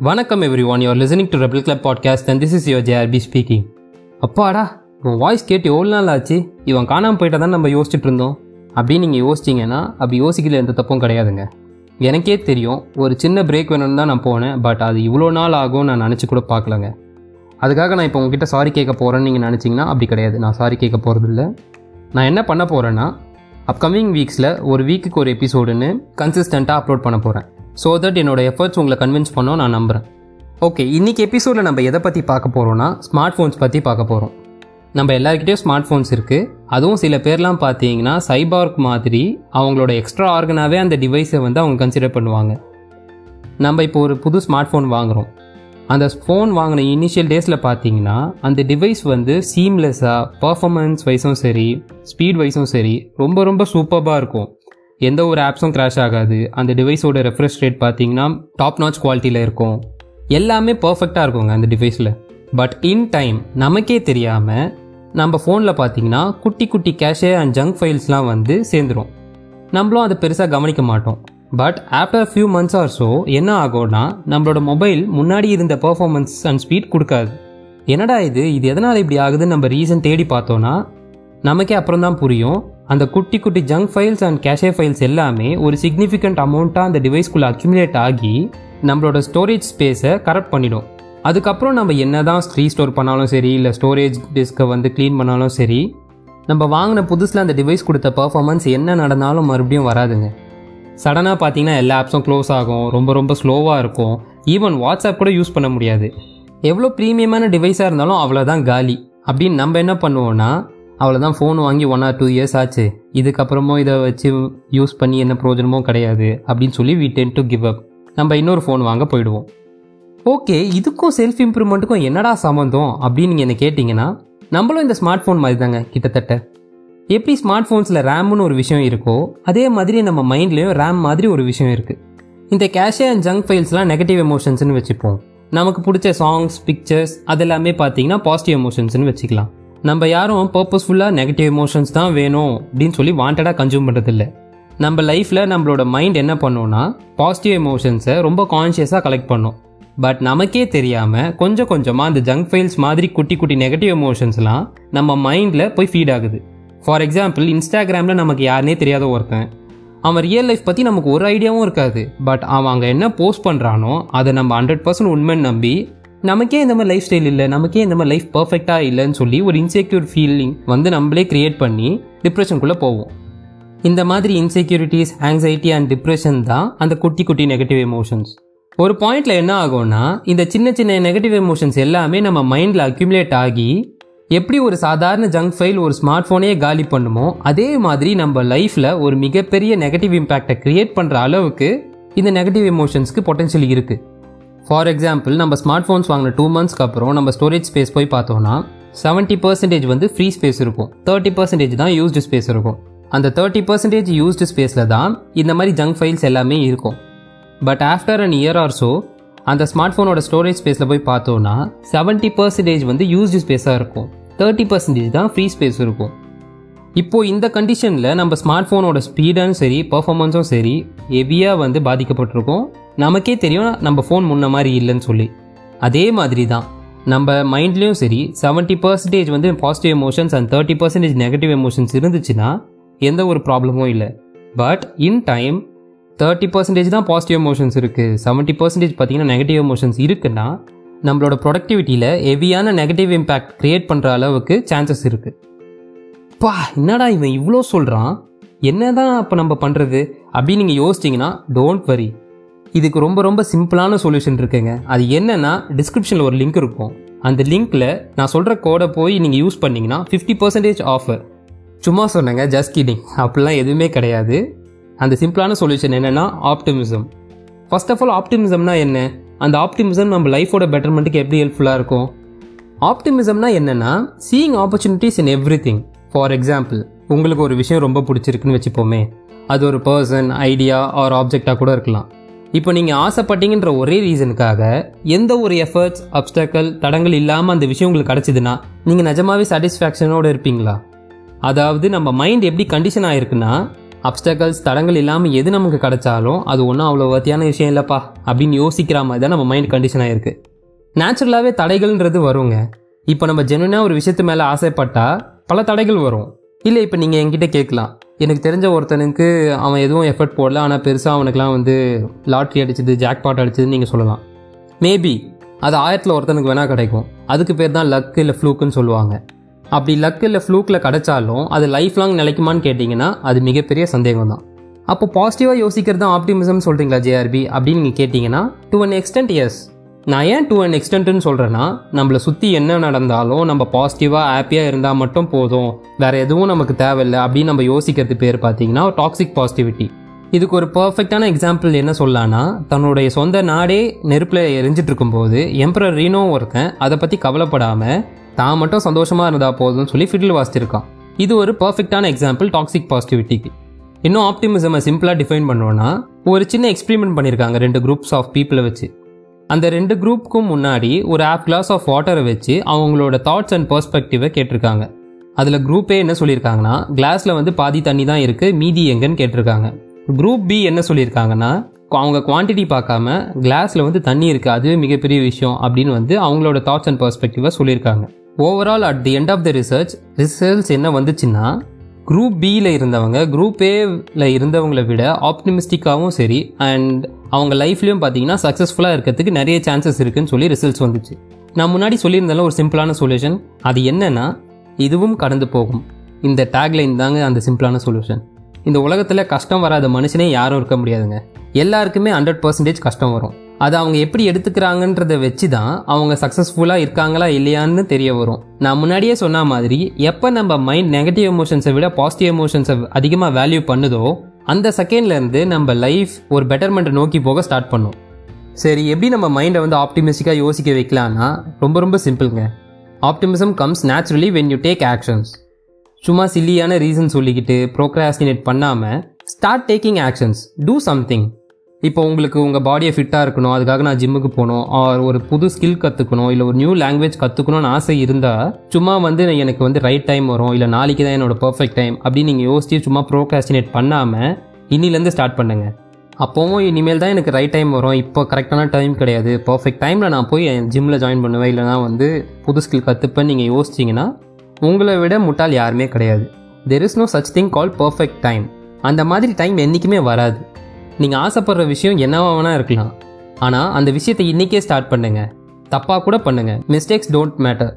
வணக்கம் everyone you're listening to rebel club podcast and this is your JRP speaking அப்பாடா உன் voice கேட்டு எவ்வளோ நாள் ஆச்சு? இவன் காணாமல் போயிட்டா தான் நம்ம யோசிச்சுட்டு இருந்தோம். அப்படின்னு நீங்கள் யோசிச்சிங்கன்னா அப்படி யோசிக்கல எந்த தப்பும் கிடையாதுங்க. எனக்கே தெரியும் ஒரு சின்ன பிரேக் வேணும்னு தான் நான் போனேன் பட் அது இவ்வளோ நாள் ஆகும் நான் நினச்சி கூட பார்க்கலங்க. அதுக்காக நான் இப்போ உங்ககிட்ட சாரி கேட்க போகிறேன்னு நீங்கள் நினச்சிங்கன்னா அப்படி கிடையாது. நான் சாரி கேட்க போகிறதில்ல நான் என்ன பண்ண போகிறேன்னா அப்கமிங் வீக்ஸில் ஒரு வீக்குக்கு ஒரு எபிசோடுன்னு கன்சிஸ்டண்ட்டாக அப்லோட் பண்ண போகிறேன் ஸோ தட் என்னோட எஃபர்ட்ஸ் உங்களை கன்வின்ஸ் பண்ணோம் நான் நம்புகிறேன் ஓகே இன்றைக்கி எபிசோடில் நம்ம எதை பற்றி பார்க்க போகிறோன்னா ஸ்மார்ட் ஃபோன்ஸ் பற்றி பார்க்க போகிறோம் நம்ம எல்லாருக்கிட்டேயும் ஸ்மார்ட் ஃபோன்ஸ் இருக்குது அதுவும் சில பேர்லாம் பார்த்தீங்கன்னா சைபார்க் மாதிரி அவங்களோட எக்ஸ்ட்ரா ஆர்கனாகவே அந்த டிவைஸை வந்து அவங்க கன்சிடர் பண்ணுவாங்க. நம்ம இப்போ ஒரு புது ஸ்மார்ட் ஃபோன் வாங்குகிறோம் அந்த ஃபோன் வாங்கின இனிஷியல் டேஸில் பார்த்தீங்கன்னா அந்த டிவைஸ் வந்து சீம்லெஸ்ஸாக பர்ஃபார்மன்ஸ் வைஸும் சரி ஸ்பீட் வைஸும் சரி ரொம்ப ரொம்ப சூப்பராக இருக்கும். எந்த ஒரு ஆப்ஸும் கிராஷ் ஆகாது. அந்த டிவைஸோட ரெஃப்ரெஷ் ரேட் பார்த்தீங்கன்னா டாப் நாச் குவாலிட்டியில் இருக்கும். எல்லாமே பர்ஃபெக்டாக இருக்குங்க அந்த டிவைஸில் பட் இன் டைம் நமக்கே தெரியாமல் நம்ம ஃபோனில் பார்த்தீங்கன்னா குட்டி குட்டி கேஷே அண்ட் ஜங்க் ஃபைல்ஸ்லாம் வந்து சேர்ந்துரும். நம்மளும் அதை பெருசாக கவனிக்க மாட்டோம். But after few months or so என்ன ஆகும்னா நம்மளோட மொபைல் முன்னாடி இருந்த பர்ஃபார்மன்ஸ் அண்ட் ஸ்பீட் கொடுக்காது. என்னடா இது? இது எதனால் இப்படி ஆகுதுன்னு நம்ம ரீசன் தேடி பார்த்தோன்னா நமக்கே அப்புறம் தான் புரியும். அந்த குட்டி குட்டி junk files and cache files எல்லாமே ஒரு சிக்னிஃபிகண்ட் அமௌண்ட்டாக அந்த டிவைஸ்க்குள்ளே அக்யூமுலேட் ஆகி நம்மளோட ஸ்டோரேஜ் ஸ்பேஸை கரெக்ட் பண்ணிடும். அதுக்கப்புறம் நம்ம என்ன தான் ரீஸ்டோர் பண்ணாலும் சரி இல்லை ஸ்டோரேஜ் டிஸ்கை வந்து க்ளீன் பண்ணாலும் சரி நம்ம வாங்கின புதுசில் அந்த டிவைஸ் கொடுத்த பர்ஃபாமன்ஸ் என்ன நடந்தாலும் மறுபடியும் வராதுங்க. சடனாக பார்த்தீங்கன்னா எல்லா ஆப்ஸும் க்ளோஸ் ஆகும் ரொம்ப ரொம்ப ஸ்லோவாக இருக்கும். ஈவன் வாட்ஸ்அப் கூட யூஸ் பண்ண முடியாது. எவ்வளோ ப்ரீமியமான டிவைஸாக இருந்தாலும் அவ்வளோதான் காலி. அப்படின்னு நம்ம என்ன பண்ணுவோன்னா அவ்வளோதான் ஃபோன் வாங்கி ஒன் ஆர் டூ இயர்ஸ் ஆச்சு. இதுக்கப்புறமும் இதை வச்சு யூஸ் பண்ணி என்ன பிரயோஜனமும் கிடையாது அப்படின்னு சொல்லி we tend to give up நம்ம இன்னொரு ஃபோன் வாங்க போயிடுவோம். ஓகே இதுக்கும் செல்ஃப் இம்ப்ரூவ்மெண்ட்டுக்கும் என்னடா சம்மந்தம் அப்படின்னு நீங்கள் என்ன கேட்டிங்கன்னா நம்மளும் இந்த ஸ்மார்ட் ஃபோன் மாதிரி தாங்க கிட்டத்தட்ட. எப்படி ஸ்மார்ட் ஃபோன்ஸில் ரேம்னு ஒரு விஷயம் இருக்கோ அதே மாதிரி நம்ம மைண்ட்லேயும் ரேம் மாதிரி ஒரு விஷயம் இருக்குது இந்த கேஷே அண்ட் ஜங்க் ஃபைல்ஸ்லாம் நெகட்டிவ் எமோஷன்ஸ்னு வச்சுப்போம். நமக்கு பிடிச்ச சாங்ஸ் பிக்சர்ஸ் அதெல்லாமே பார்த்தீங்கன்னா பாசிட்டிவ் எமோஷன்ஸ்னு வச்சுக்கலாம். நம்ம யாரும் பர்பஸ்ஃபுல்லாக நெகட்டிவ் எமோஷன்ஸ் தான் வேணும் அப்படின்னு சொல்லி வாண்டடாக கன்சியூம் பண்ணுறதில்ல நம்ம லைஃப்பில் நம்மளோட மைண்ட் என்ன பண்ணோன்னா பாசிட்டிவ் எமோஷன்ஸை ரொம்ப கான்ஷியஸாக கலெக்ட் பண்ணும். பட் நமக்கே தெரியாமல் கொஞ்சம் கொஞ்சமாக அந்த ஜங்க் ஃபைல்ஸ் மாதிரி குட்டி குட்டி நெகட்டிவ் எமோஷன்ஸ்லாம் நம்ம மைண்டில் போய் ஃபீட் ஆகுது. ஃபார் எக்ஸாம்பிள் இன்ஸ்டாகிராமில் நமக்கு யாருனே தெரியாத ஒருத்தன். அவன் ரியல் லைஃப் பற்றி நமக்கு ஒரு ஐடியாவும் இருக்காது. பட் அவன் அங்கே என்ன போஸ்ட் பண்ணுறானோ அதை நம்ம ஹண்ட்ரட் பர்சன்ட் உண்மைன்னு நம்பி நமக்கே இந்த மாதிரி லைஃப் ஸ்டைல் இல்லை நமக்கே இந்த மாதிரி லைஃப் பர்ஃபெக்டாக இல்லைன்னு சொல்லி ஒரு இன்செக்யூர் ஃபீலிங் வந்து நம்மளே கிரியேட் பண்ணி டிப்ரெஷனுக்குள்ளே போவோம். இந்த மாதிரி இன்செக்யூரிட்டிஸ் ஆங்ஸைட்டி அண்ட் டிப்ரெஷன் தான் அந்த குட்டி குட்டி நெகட்டிவ் எமோஷன்ஸ் ஒரு பாயிண்டில் என்ன ஆகும்னா இந்த சின்ன சின்ன நெகட்டிவ் எமோஷன்ஸ் எல்லாமே நம்ம மைண்டில் அக்யூமுலேட் ஆகி எப்படி ஒரு சாதாரண ஜங்க் ஃபைல் ஒரு ஸ்மார்ட் ஃபோனையே காலி பண்ணுமோ அதே மாதிரி நம்ம லைஃப்பில் ஒரு மிகப்பெரிய நெகட்டிவ் இம்பேக்டை க்ரியேட் பண்ணுற அளவுக்கு இந்த நெகட்டிவ் எமோஷன்ஸ்க்கு பொட்டன்ஷியல் இருக்குது ஃபார் எக்ஸாம்பிள் நம்ம ஸ்மார்ட் ஃபோன்ஸ் வாங்கின டூ மந்த்ஸ்க்கு அப்புறம் நம்ம ஸ்டோரேஜ் ஸ்பேஸ் போய் பார்த்தோம்னா செவன்ட்டி பர்சன்டேஜ் வந்து ஃப்ரீ ஸ்பேஸ் இருக்கும். தேர்ட்டி பர்சன்டேஜ் தான் யூஸ்டு ஸ்பேஸ் இருக்கும். அந்த தேர்ட்டி பர்சன்டேஜ் யூஸ்டு ஸ்பேஸில் தான் இந்த மாதிரி ஜங்க் ஃபைல்ஸ் எல்லாமே இருக்கும். But after an year or so அந்த ஸ்மார்ட் ஃபோனோட ஸ்டோரேஜ் ஸ்பேஸில் போய் பார்த்தோன்னா செவன்ட்டி பர்சன்டேஜ் வந்து யூஸ்டு ஸ்பேஸாக இருக்கும். தேர்ட்டி பர்சன்டேஜ் தான் ஃப்ரீ ஸ்பேஸ் இருக்கும். இப்போ இந்த கண்டிஷனில் நம்ம ஸ்மார்ட் ஃபோனோட ஸ்பீடும் சரி பர்ஃபார்மன்ஸும் சரி ஹெவியாக வந்து பாதிக்கப்பட்டிருக்கோம். நமக்கே தெரியும் நம்ம ஃபோன் முன்ன மாதிரி இல்லைன்னு சொல்லி. அதே மாதிரி தான் நம்ம மைண்ட்லேயும் சரி செவன்ட்டி பர்சன்டேஜ் வந்து positive emotions and thirty percentage negative emotions இருந்துச்சுன்னா எந்த ஒரு ப்ராப்ளமும் இல்லை. But in time thirty percentage தான் பாசிட்டிவ் எமோஷன்ஸ் இருக்குது செவன்ட்டி பர்சன்டேஜ் பார்த்தீங்கன்னா நெகட்டிவ் எமோஷன்ஸ் இருக்குன்னா நம்மளோட ப்ரொடக்டிவிட்டியில் ஹெவியான நெகட்டிவ் இம்பேக்ட் க்ரியேட் பண்ணுற அளவுக்கு சான்சஸ் இருக்குது பா என்னடா இவன் இவ்வளோ சொல்கிறான் என்ன தான் இப்போ நம்ம பண்ணுறது அப்படின்னு நீங்கள் யோசிச்சிங்கன்னா டோன்ட் வரி இதுக்கு ரொம்ப ரொம்ப சிம்பிளான சொல்யூஷன் இருக்குங்க. அது என்னன்னா டிஸ்கிரிப்ஷனில் ஒரு லிங்க் இருக்கும். அந்த லிங்க்கில் நான் சொல்கிற கோடை போய் நீங்கள் யூஸ் பண்ணிங்கன்னா ஃபிஃப்டி பர்சன்டேஜ் ஆஃபர் சும்மா சொன்னேங்க ஜஸ்ட் கிடிங் அப்படிலாம் எதுவுமே கிடையாது. அந்த சிம்பிளான சொல்யூஷன் என்னென்னா ஆப்டிமிசம் ஃபர்ஸ்ட் ஆஃப் ஆல் ஆப்டிமிசம்னா என்ன? அந்த ஆப்டிமிசம் நம்ம லைஃபோட பெட்டர்மெண்ட்டுக்கு எப்படி ஹெல்ப்ஃபுல்லாக இருக்கும்? ஆப்டிமிசம்னா என்னென்னா seeing opportunities in everything for example உங்களுக்கு ஒரு விஷயம் ரொம்ப பிடிச்சிருக்குன்னு வச்சுப்போமே. அது ஒரு பர்சன் ஐடியா ஆர் ஆப்ஜெக்டாக கூட இருக்கலாம். இப்போ நீங்கள் ஆசைப்பட்டீங்கன்ற ஒரே ரீசனுக்காக எந்த ஒரு எஃபர்ட்ஸ் அப்டக்கல் தடங்கள் இல்லாமல் அந்த விஷயம் உங்களுக்கு கிடச்சிதுன்னா நீங்கள் நிஜமாவே சாட்டிஸ்ஃபேக்ஷனோடு இருப்பீங்களா? அதாவது நம்ம மைண்ட் எப்படி கண்டிஷன் ஆகிருக்குன்னா அப்டக்கல்ஸ் தடங்கள் இல்லாமல் எது நமக்கு கிடைச்சாலும் அது ஒன்றும் அவ்வளோ வத்தியான விஷயம் இல்லைப்பா அப்படின்னு யோசிக்கிற மாதிரி தான் நம்ம மைண்ட் கண்டிஷன் ஆகிருக்கு நேச்சுரலாகவே தடைகள்ன்றது வருங்க. இப்போ நம்ம ஜென்வனாக ஒரு விஷயத்து மேலே ஆசைப்பட்டால் பல தடைகள் வரும். இல்லை இப்போ நீங்கள் என்கிட்ட கேட்கலாம். எனக்கு தெரிஞ்ச ஒருத்தனுக்கு அவன் எதுவும் எஃபர்ட் போடல. ஆனால் பெருசாக அவனுக்குலாம் வந்து லாட்ரி அடிச்சது ஜாக்பாட் அடிச்சதுன்னு நீங்கள் சொல்லலாம். மேபி அது ஆயிரத்தில் ஒருத்தனுக்கு வேணால் கிடைக்கும். அதுக்கு பேர் தான் லக் இல்லை ஃப்ளூக்குன்னு சொல்லுவாங்க. அப்படி லக் இல்லை ஃப்ளூக்கில் கிடைச்சாலும் அது லைஃப் லாங் நிலைக்குமான்னு கேட்டிங்கன்னா அது மிகப்பெரிய சந்தேகம் தான். அப்போ பாசிட்டிவாக யோசிக்கிறது தான் ஆப்டிமிசம் சொல்கிறீங்களா ஜேஆர்பி அப்படின்னு நீங்கள் கேட்டிங்கன்னா டு அன் எக்ஸ்டென்ட் எஸ் நான் ஏன் டூ அண்ட் எக்ஸ்டென்ட்னு சொல்கிறேன்னா நம்மளை சுற்றி என்ன நடந்தாலும் நம்ம பாசிட்டிவாக ஹாப்பியாக இருந்தால் மட்டும் போதும். வேறு எதுவும் நமக்கு தேவையில்லை அப்படின்னு நம்ம யோசிக்கிறது பேர் பார்த்தீங்கன்னா டாக்ஸிக் பாசிட்டிவிட்டி இதுக்கு ஒரு பர்ஃபெக்டான எக்ஸாம்பிள் என்ன சொல்லலான்னா தன்னுடைய சொந்த நாடே நெருப்பில் எரிஞ்சிட்டு இருக்கும்போது எம்பரர் ரீனோ ஒருத்தன் அதை பற்றி கவலைப்படாமல் தான் மட்டும் சந்தோஷமாக இருந்தால் போதும்னு சொல்லி ஃபிடில் வாசிச்சிருக்கான். இது ஒரு பர்ஃபெக்டான எக்ஸாம்பிள் டாக்ஸிக் பாசிட்டிவிட்டிக்கு இன்னும் ஆப்டிமிசமை சிம்பிளாக டிஃபைன் பண்ணோன்னா ஒரு சின்ன எக்ஸ்பிரிமெண்ட் பண்ணியிருக்காங்க ரெண்டு குரூப்ஸ் ஆஃப் பீப்புளை வச்சு. அந்த ரெண்டு குரூப்புக்கும் முன்னாடி ஒரு ஹாஃப் கிளாஸ் ஆஃப் வாட்டரை வச்சு அவங்களோட தாட்ஸ் அண்ட் பர்ஸ்பெக்டிவை கேட்டிருக்காங்க. அதில் குரூப்பே என்ன சொல்லியிருக்காங்கன்னா கிளாஸில் வந்து பாதி தண்ணி தான் இருக்குது மீதி எங்கன்னு கேட்டிருக்காங்க. குரூப் பி என்ன சொல்லியிருக்காங்கன்னா அவங்க குவான்டிட்டி பார்க்காம கிளாஸில் வந்து தண்ணி இருக்குது அதுவே மிகப்பெரிய விஷயம் அப்படின்னு வந்து அவங்களோட தாட்ஸ் அண்ட் பர்ஸ்பெக்டிவாக சொல்லியிருக்காங்க. Overall at the end of the research results என்ன வந்துச்சுன்னா குரூப் பியில் இருந்தவங்க குரூப் ஏல இருந்தவங்களை விட ஆப்டிமிஸ்டிக்காகவும் சரி அண்ட் அவங்க லைஃப்லையும் பார்த்தீங்கன்னா சக்ஸஸ்ஃபுல்லாக இருக்கிறதுக்கு நிறைய சான்சஸ் இருக்குன்னு சொல்லி ரிசல்ட்ஸ் வந்துச்சு. நான் முன்னாடி சொல்லியிருந்தாலும் ஒரு சிம்பிளான சொல்யூஷன் அது என்னென்னா இதுவும் கடந்து போகும். இந்த டேக்லைன் தாங்க அந்த சிம்பிளான சொல்யூஷன் இந்த உலகத்தில் கஷ்டம் வராத மனுஷனே யாரும் இருக்க முடியாதுங்க. எல்லாருக்குமே ஹண்ட்ரட் பர்சன்டேஜ் கஷ்டம் வரும். அதை அவங்க எப்படி எடுத்துக்கிறாங்கன்றத வச்சு தான் அவங்க சக்ஸஸ்ஃபுல்லாக இருக்காங்களா இல்லையான்னு தெரிய வரும். நான் முன்னாடியே சொன்ன மாதிரி எப்போ நம்ம மைண்ட் நெகட்டிவ் எமோஷன்ஸை விட பாசிட்டிவ் எமோஷன்ஸை அதிகமாக வேல்யூ பண்ணுதோ அந்த செகண்ட்லேருந்து நம்ம லைஃப் ஒரு பெட்டர்மெண்ட்டை நோக்கி போக ஸ்டார்ட் பண்ணும். சரி எப்படி நம்ம மைண்டை வந்து ஆப்டிமிஸ்டிக்காக யோசிக்க வைக்கலான்னா ரொம்ப ரொம்ப சிம்பிளுங்க optimism comes naturally when you take actions சும்மா சில்லியான ரீசன் சொல்லிக்கிட்டு ப்ரோக்ராஸ்டினேட் பண்ணாமல் start taking actions do something இப்போ உங்களுக்கு உங்கள் பாடியை ஃபிட்டாக இருக்கணும். அதுக்காக நான் ஜிம்முக்கு போகணும். ஆர் ஒரு புது ஸ்கில் கற்றுக்கணும் இல்லை ஒரு நியூ லாங்குவேஜ் கற்றுக்கணும்னு ஆசை இருந்தால் சும்மா வந்து எனக்கு வந்து ரைட் டைம் வரும். இல்லை நாளைக்கு தான் என்னோட பர்ஃபெக்ட் டைம் அப்படின்னு நீங்கள் யோசிச்சு சும்மா ப்ரோகாஸ்டினேட் பண்ணாமல் இன்னிலேருந்து ஸ்டார்ட் பண்ணுங்கள் அப்போவும் இனிமேல் தான் எனக்கு ரைட் டைம் வரும். இப்போ கரெக்டான டைம் கிடையாது. பர்ஃபெக்ட் டைமில் நான் போய் என் ஜிம்மில் ஜாயின் பண்ணுவேன். இல்லைனா வந்து புது ஸ்கில் கற்றுப்பேன் நீங்கள் யோசிச்சிங்கன்னா உங்களை விட முட்டாள் யாருமே கிடையாது. There is no such thing call perfect time அந்த மாதிரி டைம் என்றைக்குமே வராது. நீங்கள் ஆசைப்படுற விஷயம் என்னவா வேணா இருக்கலாம். ஆனால் அந்த விஷயத்தை இன்றைக்கே ஸ்டார்ட் பண்ணுங்க. தப்பாக கூட பண்ணுங்க. மிஸ்டேக்ஸ் டோன்ட் மேட்டர்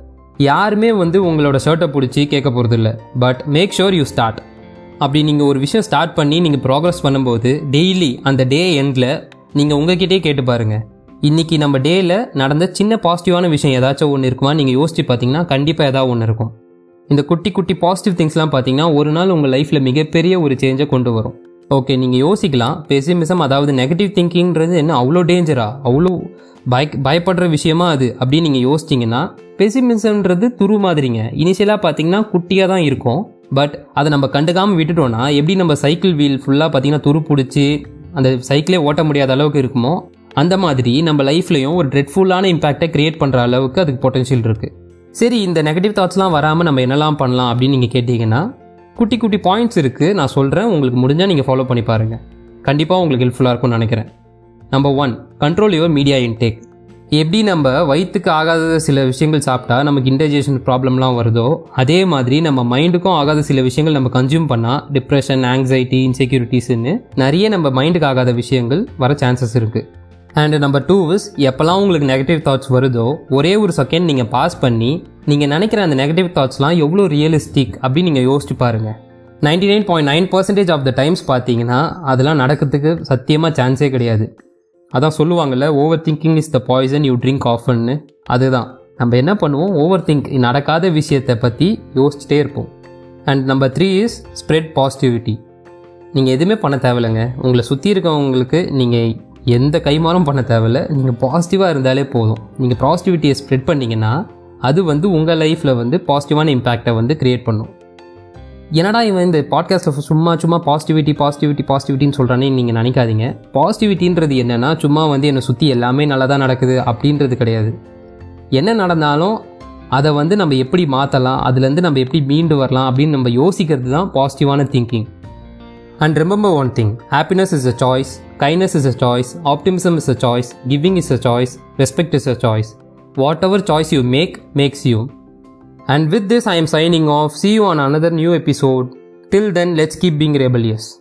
யாருமே வந்து உங்களோட ஷர்ட்டை பிடிச்சி கேட்க போகிறதில்ல but make sure you start அப்படி நீங்கள் ஒரு விஷயம் ஸ்டார்ட் பண்ணி நீங்கள் ப்ராக்ரஸ் பண்ணும்போது டெய்லி அந்த டே எண்டில் நீங்கள் உங்ககிட்டே கேட்டு பாருங்கள் இன்றைக்கி நம்ம டேயில் நடந்த சின்ன பாசிட்டிவான விஷயம் ஏதாச்சும் ஒன்று இருக்குமா? நீங்கள் யோசிச்சு பார்த்தீங்கன்னா கண்டிப்பாக ஏதாவது ஒன்று இருக்கும். இந்த குட்டி குட்டி பாசிட்டிவ் திங்ஸ்லாம் பார்த்தீங்கன்னா ஒரு நாள் உங்கள் லைஃப்பில் மிகப்பெரிய ஒரு சேஞ்சை கொண்டு வரும். ஓகே நீங்கள் யோசிக்கலாம். பெசிமிசம் அதாவது நெகட்டிவ் திங்கிங்கிறது என்ன? அவ்வளோ டேஞ்சரா அவ்வளோ பய பயப்படுற விஷயமா அது? அப்படின்னு நீங்கள் யோசிச்சிங்கன்னா பெசிமிசம்ன்றது துரு மாதிரிங்க. இனிஷியலாக பார்த்தீங்கன்னா குட்டியாக தான் இருக்கும். பட் அதை நம்ம கண்டுக்காமல் விட்டுட்டோம்னா எப்படி நம்ம சைக்கிள் வீல் ஃபுல்லாக பார்த்தீங்கன்னா துரு பிடிச்சி அந்த சைக்கிளே ஓட்ட முடியாத அளவுக்கு இருக்குமோ அந்த மாதிரி நம்ம லைஃப்லையும் ஒரு ட்ரெட்ஃபுல்லான இம்பாக்டை கிரியேட் பண்ணுற அளவுக்கு அதுக்கு பொட்டன்ஷியல் இருக்குது சரி இந்த நெகட்டிவ் தாட்ஸ்லாம் வராமல் நம்ம என்னெல்லாம் பண்ணலாம் அப்படின்னு நீங்கள் கேட்டிங்கன்னா குட்டி குட்டி பாயிண்ட்ஸ் இருக்குது நான் சொல்கிறேன் உங்களுக்கு முடிஞ்சால் நீங்கள் ஃபாலோ பண்ணி பாருங்கள் கண்டிப்பாக உங்களுக்கு ஹெல்ப்ஃபுல்லாக இருக்கும்னு நினைக்கிறேன். Number one control your media intake எப்படி நம்ம வயிற்றுக்கு ஆகாத சில விஷயங்கள் சாப்பிட்டா நமக்கு இன்டைஜேஷன் ப்ராப்ளம்லாம் வருதோ அதே மாதிரி நம்ம மைண்டுக்கும் ஆகாத சில விஷயங்கள் நம்ம கன்சியூம் பண்ணால் டிப்ரெஷன் ஆங்ஸைட்டி இன்செக்யூரிட்டிஸ்ன்னு நிறைய நம்ம மைண்டுக்கு ஆகாத விஷயங்கள் வர சான்சஸ் இருக்குது அண்ட் நம்பர் டூ இஸ் எப்போல்லாம் உங்களுக்கு நெகட்டிவ் தாட்ஸ் வருதோ ஒரே ஒரு செகண்ட் நீங்கள் பாஸ் பண்ணி நீங்கள் நினைக்கிற அந்த நெகட்டிவ் தாட்ஸ்லாம் எவ்வளோ ரியலிஸ்டிக் அப்படின்னு நீங்கள் யோசிச்சு பாருங்கள் ninety nine point nine percentage of the times பார்த்தீங்கன்னா அதெல்லாம் நடக்கிறதுக்கு சத்தியமாக சான்ஸே கிடையாது. அதான் சொல்லுவாங்கல்ல over thinking is the poison you drink ஆஃபன்னு அதுதான். நம்ம என்ன பண்ணுவோம்? ஓவர் திங்க் நடக்காத விஷயத்தை பற்றி யோசிச்சுட்டே இருப்போம். And number three is spread positivity நீங்கள் எதுவுமே பண்ண தேவையில்லைங்க. உங்களை சுற்றி இருக்கவங்களுக்கு நீங்கள் எந்த கைமாறும் பண்ண தேவையில்ல. நீங்கள் பாசிட்டிவாக இருந்தாலே போதும். நீங்கள் பாசிட்டிவிட்டியை ஸ்ப்ரெட் பண்ணிங்கன்னா அது வந்து உங்கள் லைஃப்பில் வந்து பாசிட்டிவான இம்பேக்டை வந்து க்ரியேட் பண்ணும். என்னடா இவன் இந்த பாட்காஸ்ட்டை சும்மா சும்மா பாசிட்டிவிட்டி பாசிட்டிவிட்டி பாசிட்டிவிட்டின்னு சொல்கிறானே நீங்கள் நினைக்காதீங்க. பாசிட்டிவிட்டின்றது என்னென்னா சும்மா வந்து என்னை சுற்றி எல்லாமே நல்லா தான் நடக்குது அப்படின்றது கிடையாது. என்ன நடந்தாலும் அதை வந்து நம்ம எப்படி மாற்றலாம் அதுலேருந்து நம்ம எப்படி மீண்டு வரலாம் அப்படின்னு நம்ம யோசிக்கிறது தான் பாசிட்டிவான thinking and remember one thing happiness is a choice kindness is a choice, optimism is a choice, giving is a choice, respect is a choice. Whatever choice you make makes you. And with this, I am signing off. See you on another new episode. Till then, let's keep being rebellious.